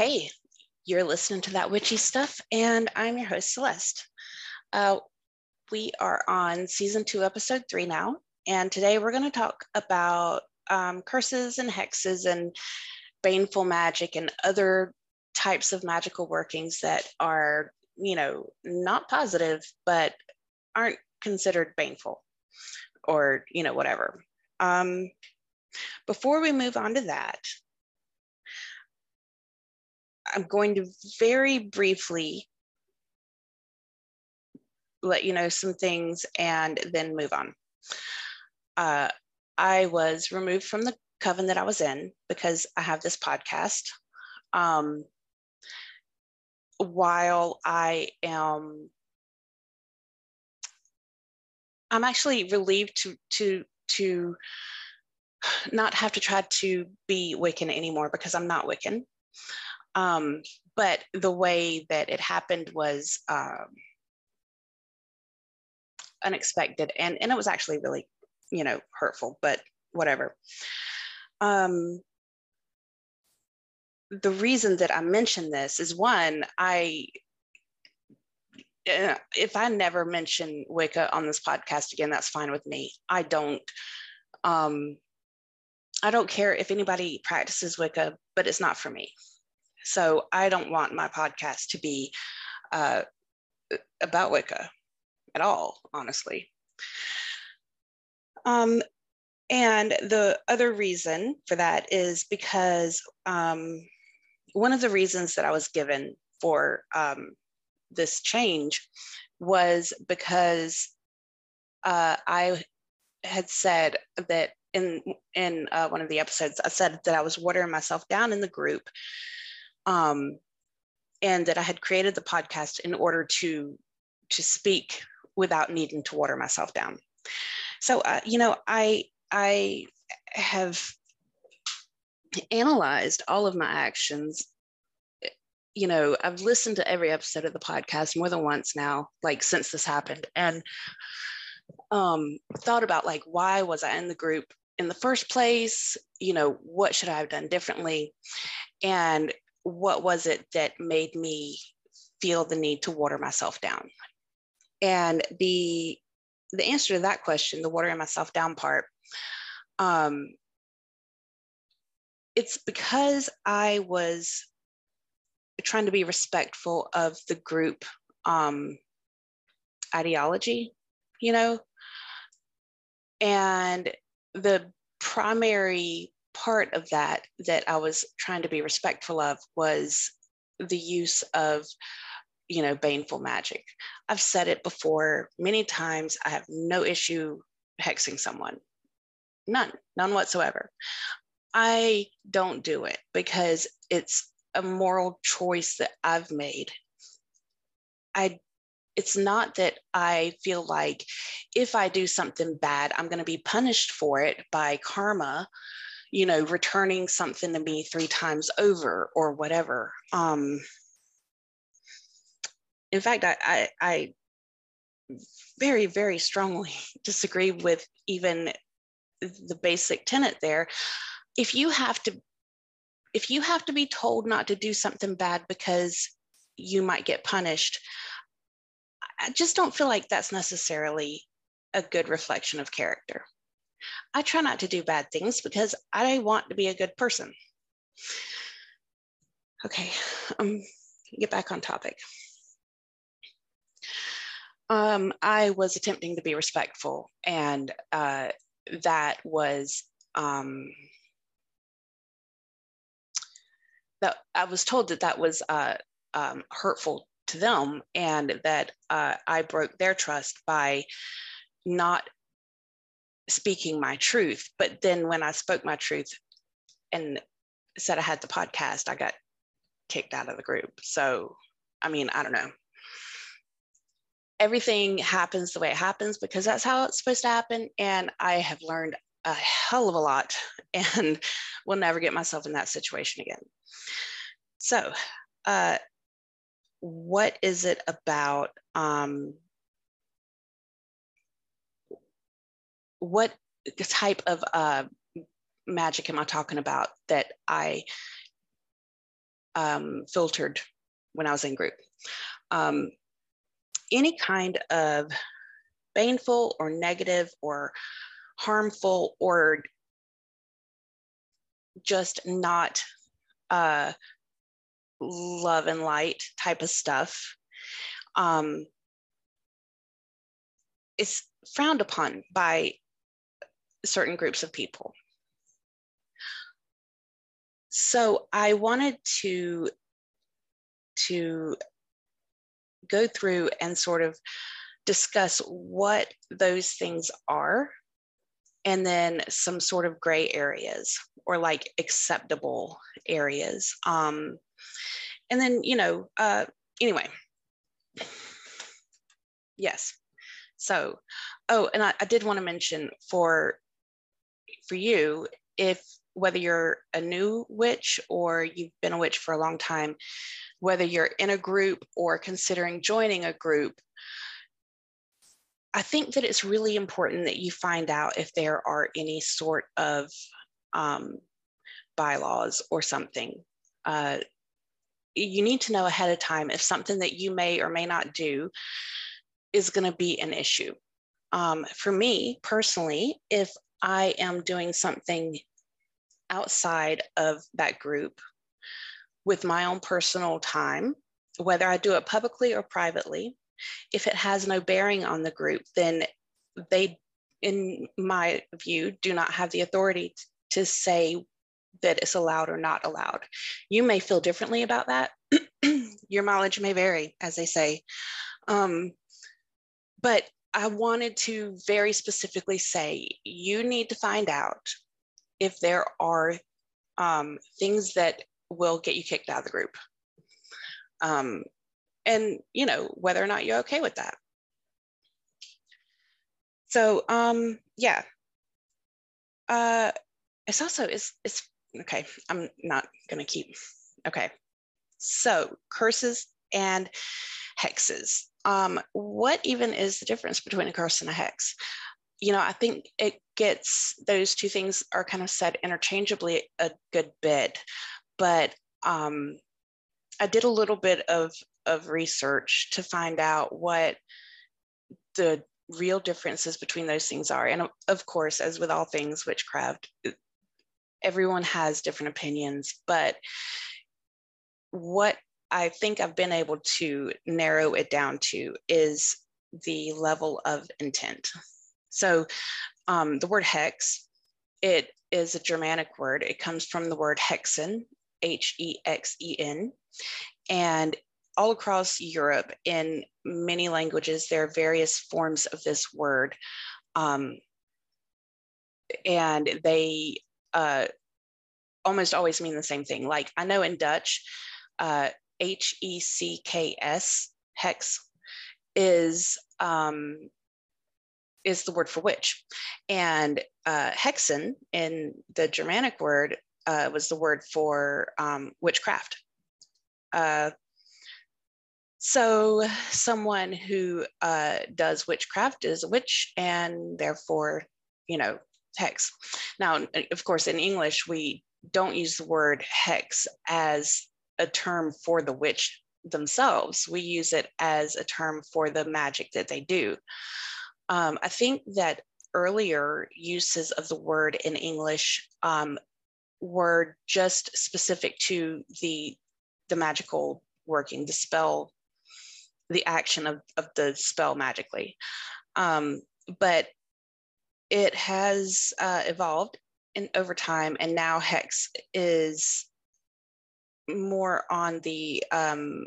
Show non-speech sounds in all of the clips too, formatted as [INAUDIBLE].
Hey, you're listening to that witchy stuff, and I'm your host, Celeste. Uh, we are on season two, episode three now, and today we're going to talk about um, curses and hexes and baneful magic and other types of magical workings that are, you know, not positive, but aren't considered baneful or, you know, whatever. Um, before we move on to that, I'm going to very briefly let you know some things and then move on. Uh, I was removed from the coven that I was in because I have this podcast. Um, while I am, I'm actually relieved to to to not have to try to be Wiccan anymore because I'm not Wiccan. Um, but the way that it happened was um, unexpected and, and it was actually really, you know, hurtful, but whatever. Um, the reason that I mention this is one, I uh, if I never mention Wicca on this podcast again, that's fine with me. I don't um I don't care if anybody practices Wicca, but it's not for me. So I don't want my podcast to be uh, about Wicca at all, honestly. Um, and the other reason for that is because um, one of the reasons that I was given for um, this change was because uh, I had said that in in uh, one of the episodes, I said that I was watering myself down in the group um, and that I had created the podcast in order to to speak without needing to water myself down. So uh, you know, I I have analyzed all of my actions. You know, I've listened to every episode of the podcast more than once now, like since this happened, and um, thought about like why was I in the group in the first place? You know, what should I have done differently? And what was it that made me feel the need to water myself down? And the the answer to that question, the watering myself down part, um, it's because I was trying to be respectful of the group um, ideology, you know, and the primary part of that that I was trying to be respectful of was the use of you know baneful magic. I've said it before many times i have no issue hexing someone. None none whatsoever. I don't do it because it's a moral choice that i've made. I it's not that i feel like if i do something bad i'm going to be punished for it by karma you know, returning something to me three times over or whatever. Um, in fact, I, I, I very, very strongly [LAUGHS] disagree with even the basic tenet there. If you have to, if you have to be told not to do something bad because you might get punished, I just don't feel like that's necessarily a good reflection of character. I try not to do bad things because I want to be a good person. Okay, um, get back on topic. Um, I was attempting to be respectful, and uh, that was um, that I was told that that was uh, um, hurtful to them, and that uh, I broke their trust by not speaking my truth. But then when I spoke my truth and said I had the podcast, I got kicked out of the group. So, I mean, I don't know. Everything happens the way it happens because that's how it's supposed to happen. And I have learned a hell of a lot [LAUGHS] and will never get myself in that situation again. So, uh, what is it about um, what type of uh, magic am I talking about that I um, filtered when I was in group. Um, any kind of baneful or negative or harmful or just not uh, love and light type of stuff um, is frowned upon by certain groups of people. So I wanted to to go through and sort of discuss what those things are and then some sort of gray areas or like acceptable areas. Um, and then you know uh, anyway. Yes. So oh and I, I did want to mention for for you if whether you're a new witch or you've been a witch for a long time whether you're in a group or considering joining a group I think that it's really important that you find out if there are any sort of um, bylaws or something. Uh, you need to know ahead of time if something that you may or may not do is going to be an issue. Um, for me personally, if I am doing something outside of that group with my own personal time, whether I do it publicly or privately, if it has no bearing on the group, then they, in my view, do not have the authority to say that it's allowed or not allowed. You may feel differently about that. [CLEARS THROAT] Your mileage may vary, as they say. Um, but I wanted to very specifically say you need to find out if there are um, things that will get you kicked out of the group. Um, and you know whether or not you're okay with that. So um yeah. Uh it's also it's it's okay i'm not gonna keep okay. So curses and hexes um what even is the difference between a curse and a hex you know i think it gets those two things are kind of said interchangeably a good bit but um I did a little bit of of research to find out what the real differences between those things are. And of course, as with all things witchcraft, everyone has different opinions, but what I think I've been able to narrow it down to is the level of intent. So um, the word hex, it is a Germanic word. It comes from the word hexen, H E X E N. And all across Europe, in many languages, there are various forms of this word. Um, and they uh, almost always mean the same thing. Like I know in Dutch, uh, H E C K S, hex, is um, is the word for witch, and uh, hexen in the Germanic word uh, was the word for um, witchcraft. Uh, so someone who uh, does witchcraft is a witch and therefore, you know, hex. Now, of course, in English, we don't use the word hex as a term for the witch themselves. We use it as a term for the magic that they do. Um, I think that earlier uses of the word in English um, were just specific to the the magical working, the spell, the action of, of the spell magically. Um, but it has uh, evolved in over time, and now Hex is more on the um,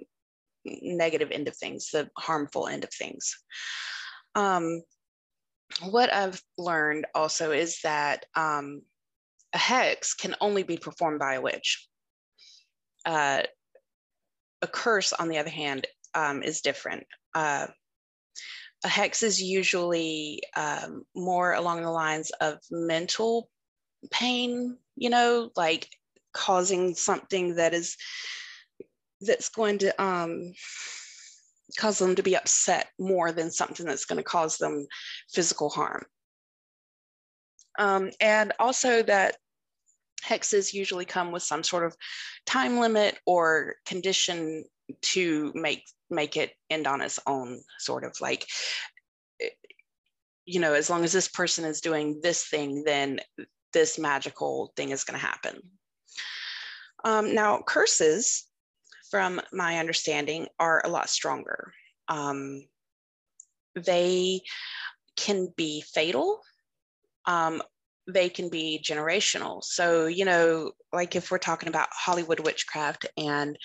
negative end of things, the harmful end of things. Um, what I've learned also is that um, a hex can only be performed by a witch. Uh, a curse, on the other hand, um, is different. Uh, a hex is usually um, more along the lines of mental pain, you know, like causing something that is that's going to um, cause them to be upset more than something that's going to cause them physical harm. Um, and also that hexes usually come with some sort of time limit or condition to make make it end on its own sort of like you know as long as this person is doing this thing then this magical thing is going to happen um, now curses from my understanding are a lot stronger um, they can be fatal um, they can be generational. So, you know, like if we're talking about Hollywood witchcraft and,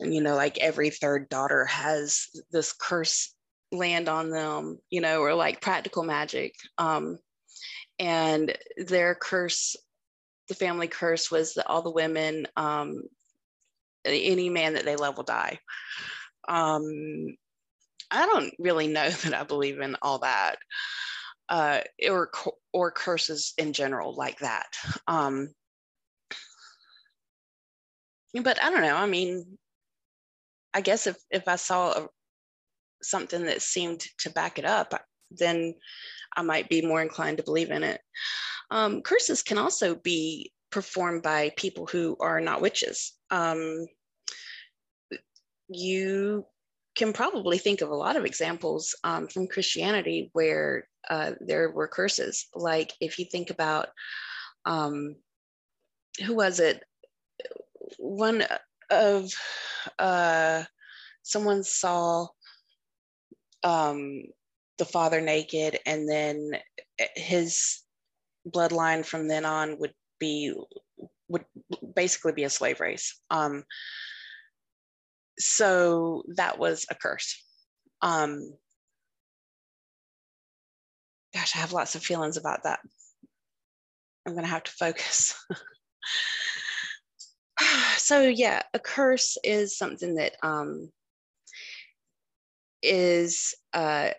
you know, like every third daughter has this curse land on them, you know, or like practical magic. Um, and their curse, the family curse was that all the women, um, any man that they love will die. Um, I don't really know [LAUGHS] that I believe in all that uh, or or curses in general like that. Um, but I don't know. I mean, I guess if if I saw a, something that seemed to back it up, then I might be more inclined to believe in it. Um, curses can also be performed by people who are not witches. Um, you can probably think of a lot of examples um, from Christianity where uh, there were curses. Like if you think about um, who was it? One of uh, someone saw um, the father naked, and then his bloodline from then on would be would basically be a slave race. Um, so that was a curse. Um, gosh, I have lots of feelings about that. I'm going to have to focus. [SIGHS] so yeah, a curse is something that um, is uh,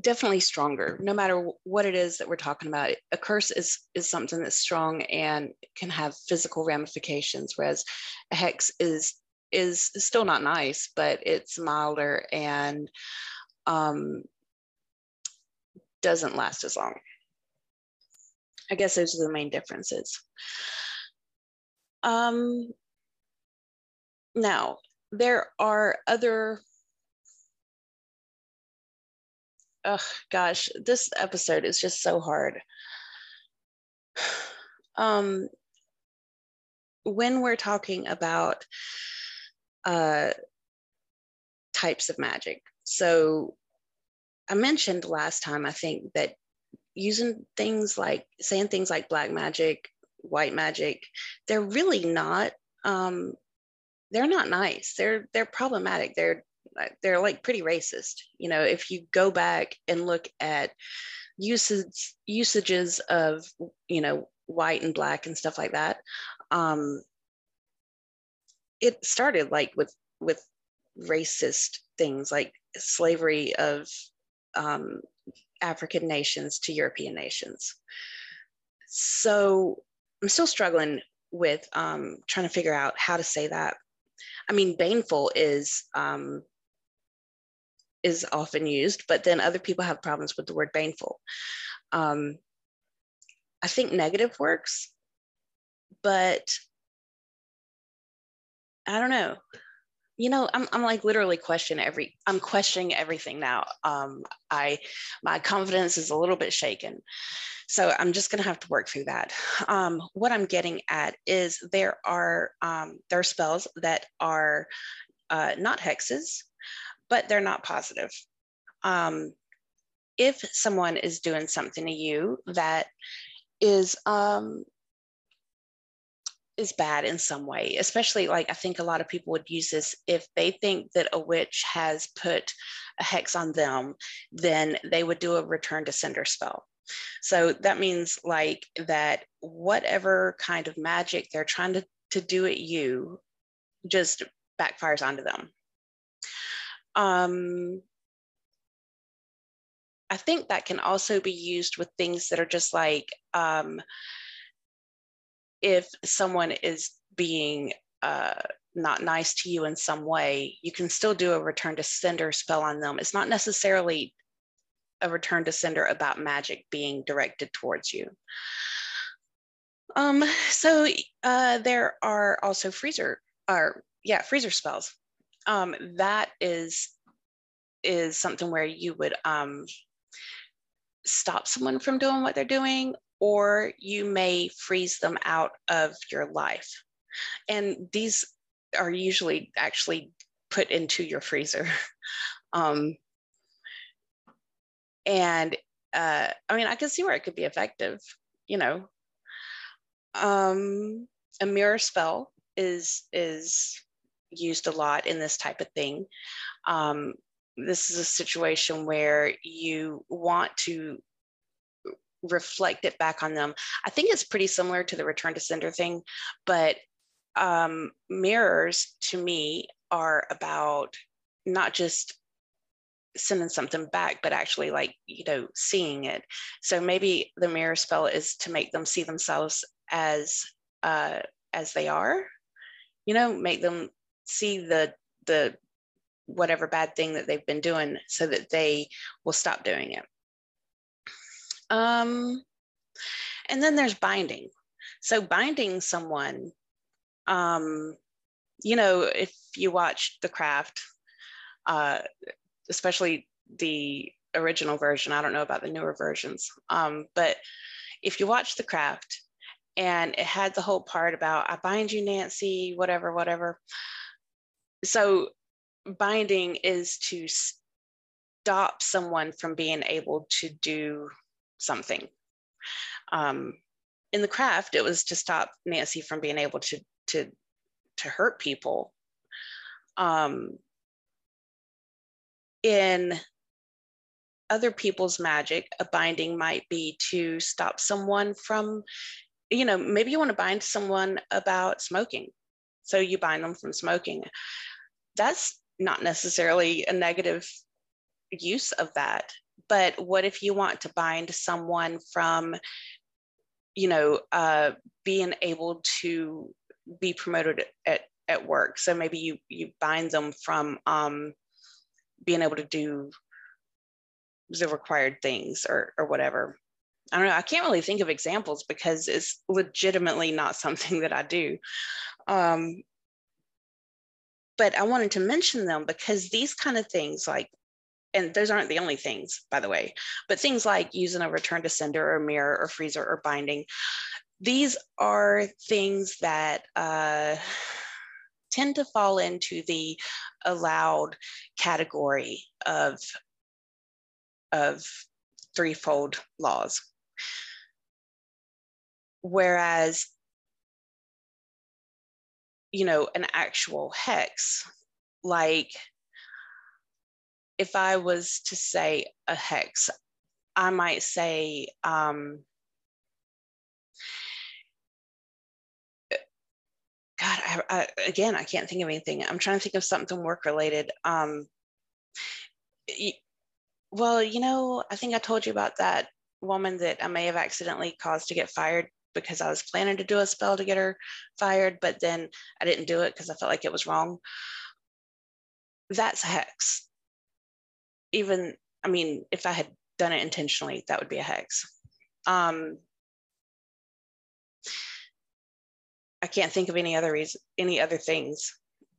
definitely stronger. No matter what it is that we're talking about, a curse is is something that's strong and can have physical ramifications, whereas a hex is is still not nice, but it's milder and um, doesn't last as long. I guess those are the main differences. Um, now, there are other, oh gosh, this episode is just so hard. [SIGHS] Um, when we're talking about uh, types of magic. So I mentioned last time, I think that using things like saying things like black magic, white magic, they're really not um, they're not nice. They're they're problematic. They're they're like pretty racist. You know, if you go back and look at usage usages of you know white and black and stuff like that, um, it started like with with racist things like slavery of um, African nations to European nations. So I'm still struggling with um, trying to figure out how to say that. I mean, baneful is um, is often used, but then other people have problems with the word baneful. Um, I think negative works, but I don't know. You know, I'm, I'm like literally questioning every, I'm questioning everything now. Um, I, my confidence is a little bit shaken. So I'm just going to have to work through that. Um, what I'm getting at is there are, um, there are spells that are uh, not hexes, but they're not positive. Um, if someone is doing something to you that is um, is bad in some way, especially like I think a lot of people would use this if they think that a witch has put a hex on them, then they would do a return to sender spell. So that means like that whatever kind of magic they're trying to, to do at you just backfires onto them. Um, I think that can also be used with things that are just like um, if someone is being uh, not nice to you in some way, you can still do a return to sender spell on them. It's not necessarily a return to sender about magic being directed towards you. Um, so uh, there are also freezer, or yeah, freezer spells. Um, that is is something where you would um, stop someone from doing what they're doing, or you may freeze them out of your life. And these are usually actually put into your freezer. [LAUGHS] um, and uh, I mean, I can see where it could be effective, you know. Um, a mirror spell is is used a lot in this type of thing. Um, this is a situation where you want to reflect it back on them. I think it's pretty similar to the return to sender thing, but um, mirrors to me are about not just sending something back, but actually like, you know, seeing it. So maybe the mirror spell is to make them see themselves as uh, as they are, you know, make them see the the whatever bad thing that they've been doing so that they will stop doing it. Um, and then there's binding. So binding someone, um, you know, if you watch The Craft, uh, especially the original version, I don't know about the newer versions, um, but if you watch The Craft and it had the whole part about I bind you, Nancy, whatever, whatever. So binding is to stop someone from being able to do something. Um, in the craft, it was to stop Nancy from being able to to to hurt people. Um, in other people's magic, a binding might be to stop someone from, you know, maybe you want to bind someone about smoking. So you bind them from smoking. That's not necessarily a negative use of that but what if you want to bind someone from you know uh, being able to be promoted at, at work? So maybe you you bind them from um, being able to do the required things or or whatever. I don't know. I can't really think of examples because it's legitimately not [LAUGHS] something that i do um, but i wanted to mention them because these kind of things like and those aren't the only things, by the way, but things like using a return to sender or mirror or freezer or binding, these are things that uh, tend to fall into the allowed category of, of threefold laws. Whereas, you know, an actual hex, like if I was to say a hex, I might say, um, God, I, I, again, I can't think of anything. I'm trying to think of something work related. Um, well, you know, I think I told you about that woman that I may have accidentally caused to get fired because I was planning to do a spell to get her fired, but then I didn't do it because I felt like it was wrong. That's a hex even, I mean, if I had done it intentionally, that would be a hex. Um, I can't think of any other reason, any other things.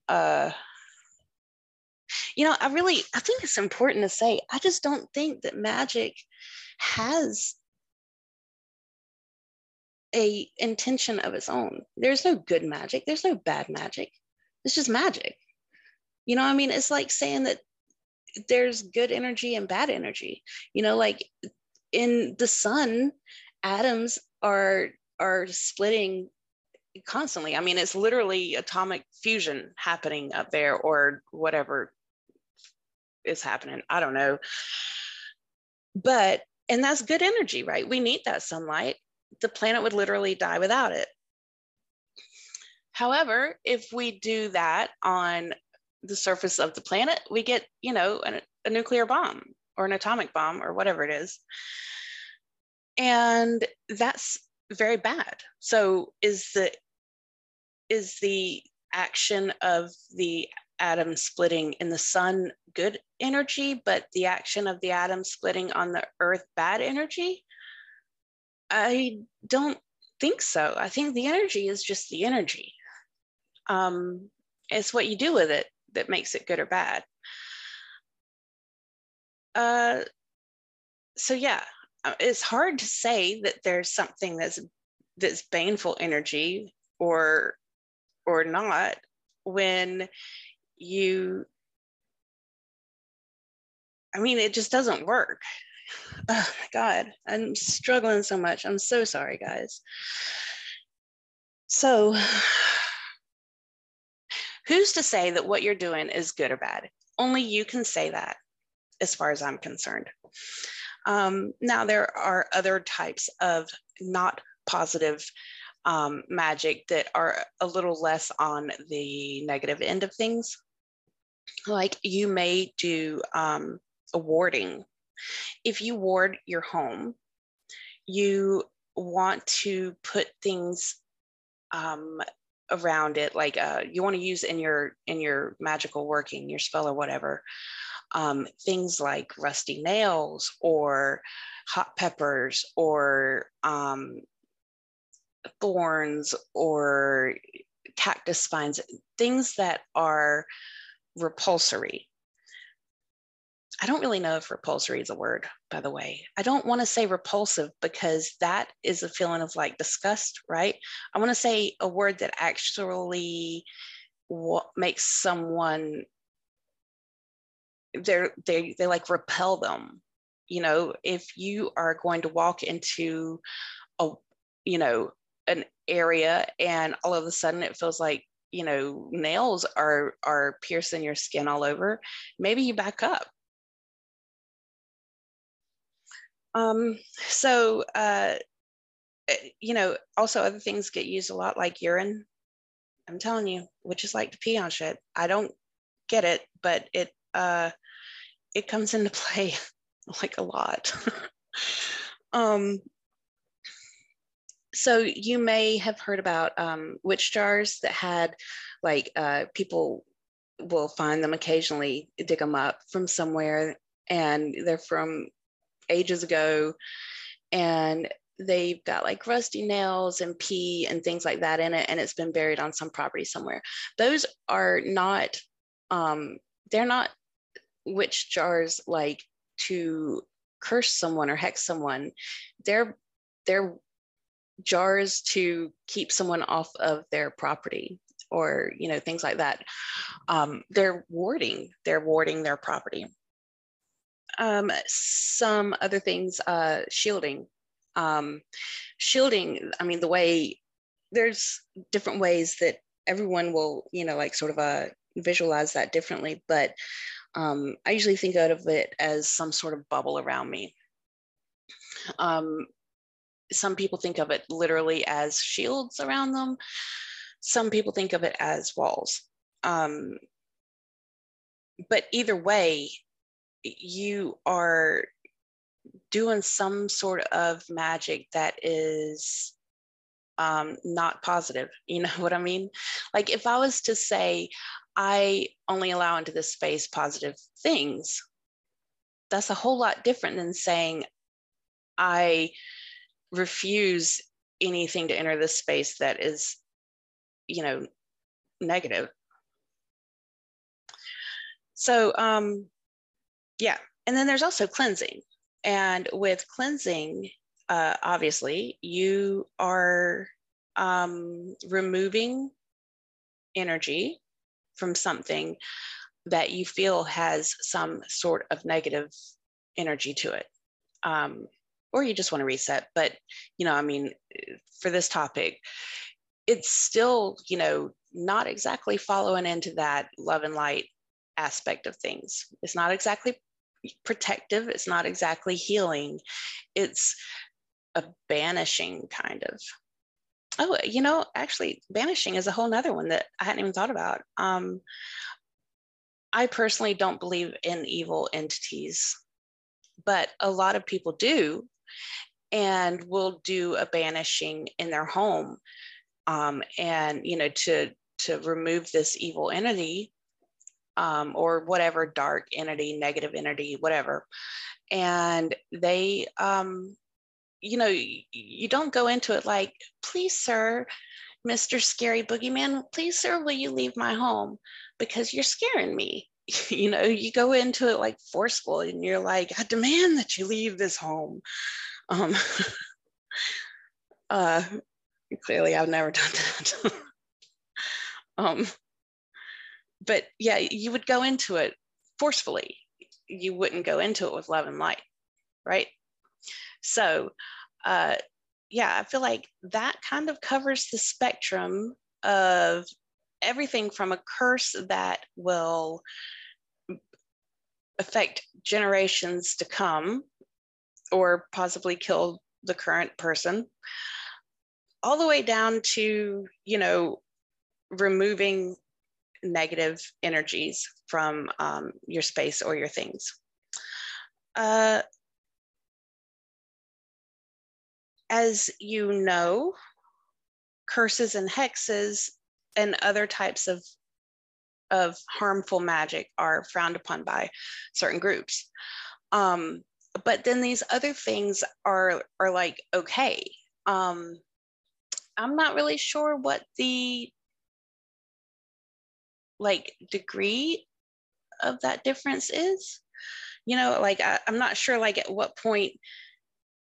Uh, you know, I really, I think it's important to say, I just don't think that magic has a intention of its own. There's no good magic. There's no bad magic. It's just magic. You know, I mean, it's like saying that there's good energy and bad energy you know like in the sun atoms are are splitting constantly i mean it's literally atomic fusion happening up there or whatever is happening i don't know but and that's good energy right we need that sunlight the planet would literally die without it however if we do that on the surface of the planet, we get, you know, a, a nuclear bomb or an atomic bomb or whatever it is. And that's very bad. So is the is the action of the atom splitting in the sun good energy, but the action of the atom splitting on the earth bad energy? I don't think so. I think the energy is just the energy. Um, it's what you do with it that makes it good or bad. Uh, so yeah, uh, it's hard to say that there's something that's that's baneful energy or or not when you I mean, it just doesn't work. Oh my God, I'm struggling so much. I'm so sorry, guys. So, [SIGHS] who's to say that what you're doing is good or bad? Only you can say that, as far as I'm concerned. Um, now, there are other types of not positive um, magic that are a little less on the negative end of things. Like you may do um, a warding. If you ward your home, you want to put things um, around it, like uh, you want to use in your in your magical working, your spell or whatever um, things like rusty nails or hot peppers or um, thorns or cactus spines, things that are repulsory. I don't really know if repulsory is a word, by the way. I don't want to say repulsive because that is a feeling of like disgust, right? I want to say a word that actually what makes someone they're they they like repel them you know if you are going to walk into a you know an area and all of a sudden it feels like you know nails are are piercing your skin all over maybe you back up um so uh eh, you know also other things get used a lot like urine i'm telling you witches like to pee on shit i don't get it but it uh it comes into [LAUGHS] play like a lot. [LAUGHS] um, so you may have heard about um, witch jars that had like uh, people will find them occasionally, dig them up from somewhere, and they're from ages ago, and they've got like rusty nails and pee and things like that in it, and it's been buried on some property somewhere. Those are not, um, they're not witch jars like to curse someone or hex someone. They're they're jars to keep someone off of their property or you know things like that. Um, they're warding they're warding their property um, some other things uh, shielding um, shielding i mean the way there's different ways that everyone will you know like sort of uh, visualize that differently but um, I usually think out of it as some sort of bubble around me. Um, some people think of it literally as shields around them. Some people think of it as walls. Um, but either way, you are doing some sort of magic that is um, not positive. [LAUGHS] You know what I mean? Like if I was to say, I only allow into this space positive things, that's a whole lot different than saying I refuse anything to enter this space that is, you know, negative. So, um, yeah. And then there's also cleansing. And with cleansing, uh, obviously, you are um, removing energy from something that you feel has some sort of negative energy to it. Um, or you just want to reset. But, you know, I mean, for this topic, it's still, you know, not exactly following into that love and light aspect of things. It's not exactly protective, it's not exactly healing. It's a banishing kind of Oh, you know, actually, banishing is a whole nother one that I hadn't even thought about. Um, I personally don't believe in evil entities, but a lot of people do and will do a banishing in their home um, and you know to to remove this evil entity um, or whatever dark entity negative entity whatever and they um, you know, you, don't go into it like, please, sir, Mr. Scary Boogeyman, please, sir, will you leave my home? Because you're scaring me. [LAUGHS] you know, you go into it like forceful and you're like, I demand that you leave this home. Um, [LAUGHS] uh, clearly, I've never done that. [LAUGHS] um, but yeah, you would go into it forcefully. You wouldn't go into it with love and light, right? So, uh, yeah, I feel like that kind of covers the spectrum of everything from a curse that will affect generations to come or possibly kill the current person all the way down to you know removing negative energies from um, your space or your things uh, as you know curses and hexes and other types of of harmful magic are frowned upon by certain groups. Um, but then these other things are are like okay. Um, I'm not really sure what the like degree of that difference is. You know, like I, I'm not sure like at what point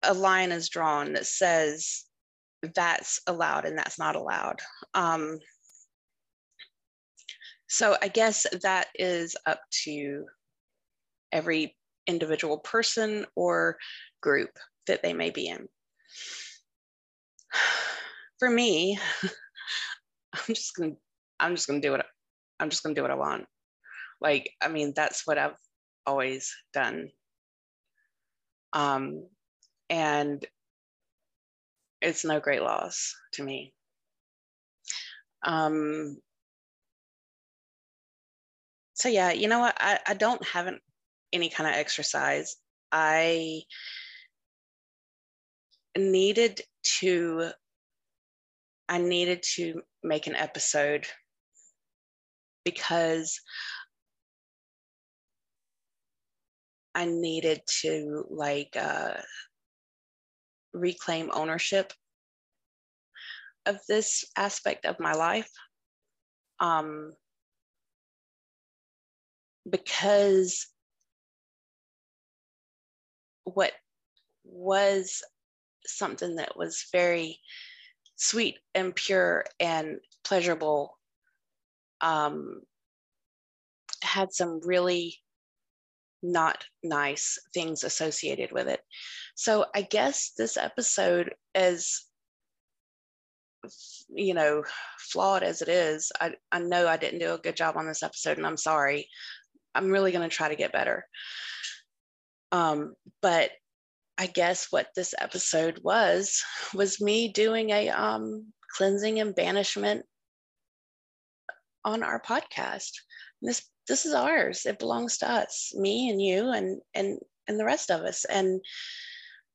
a line is drawn that says that's allowed and that's not allowed. Um, so I guess that is up to every individual person or group that they may be in. [SIGHS] For me, [LAUGHS] I'm just gonna I'm just gonna do what I'm just gonna do what I want. Like, I mean, that's what I've always done. Um, and it's no great loss to me. Um, so yeah, you know what? I, I don't have an, any kind of exercise. I needed to I needed to make an episode because I needed to like uh, reclaim ownership of this aspect of my life. Um, because what was something that was very sweet and pure and pleasurable um, had some really not nice things associated with it. So I guess this episode, as you know, flawed as it is, I, I know I didn't do a good job on this episode and I'm sorry. I'm really going to try to get better. Um, but I guess what this episode was was me doing a um, cleansing and banishment on our podcast. this this is ours. It belongs to us, me and you, and and and the rest of us. And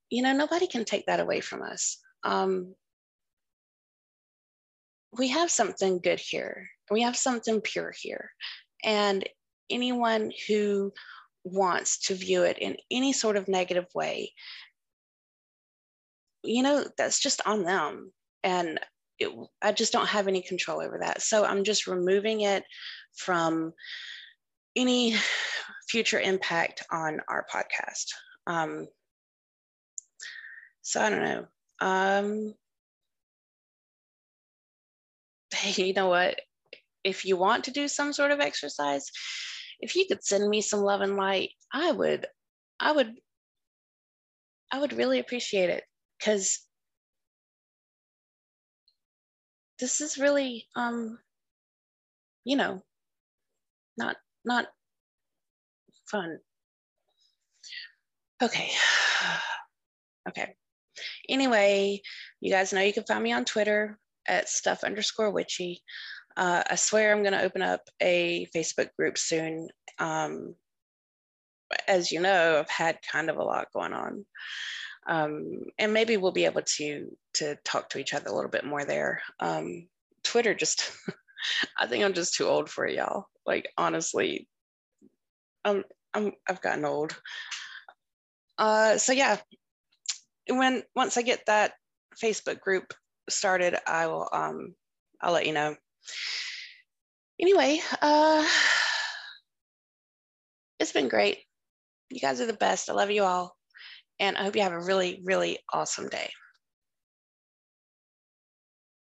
you know, nobody can take that away from us. Um, we have something good here. We have something pure here, and anyone who wants to view it in any sort of negative way, you know, that's just on them. And it, I just don't have any control over that. So I'm just removing it from any future impact on our podcast. Um, so I don't know. Um, hey, you know what? If you want to do some sort of exercise, if you could send me some love and light, I would, I would, I would really appreciate it because this is really, um, you know, not not fun. Okay. [SIGHS] Okay. Anyway, you guys know you can find me on Twitter at stuff underscore witchy. Uh, I swear I'm going to open up a Facebook group soon. Um, as you know, I've had kind of a lot going on um, and maybe we'll be able to to talk to each other a little bit more there. Um, Twitter just, [LAUGHS] I think I'm just too old for it, y'all. Like honestly, I'm, I'm I've gotten old. Uh, so yeah, when once I get that Facebook group started, I will um, I'll let you know. Anyway, uh, [SIGHS] it's been great. You guys are the best. I love you all. And I hope you have a really, really awesome day.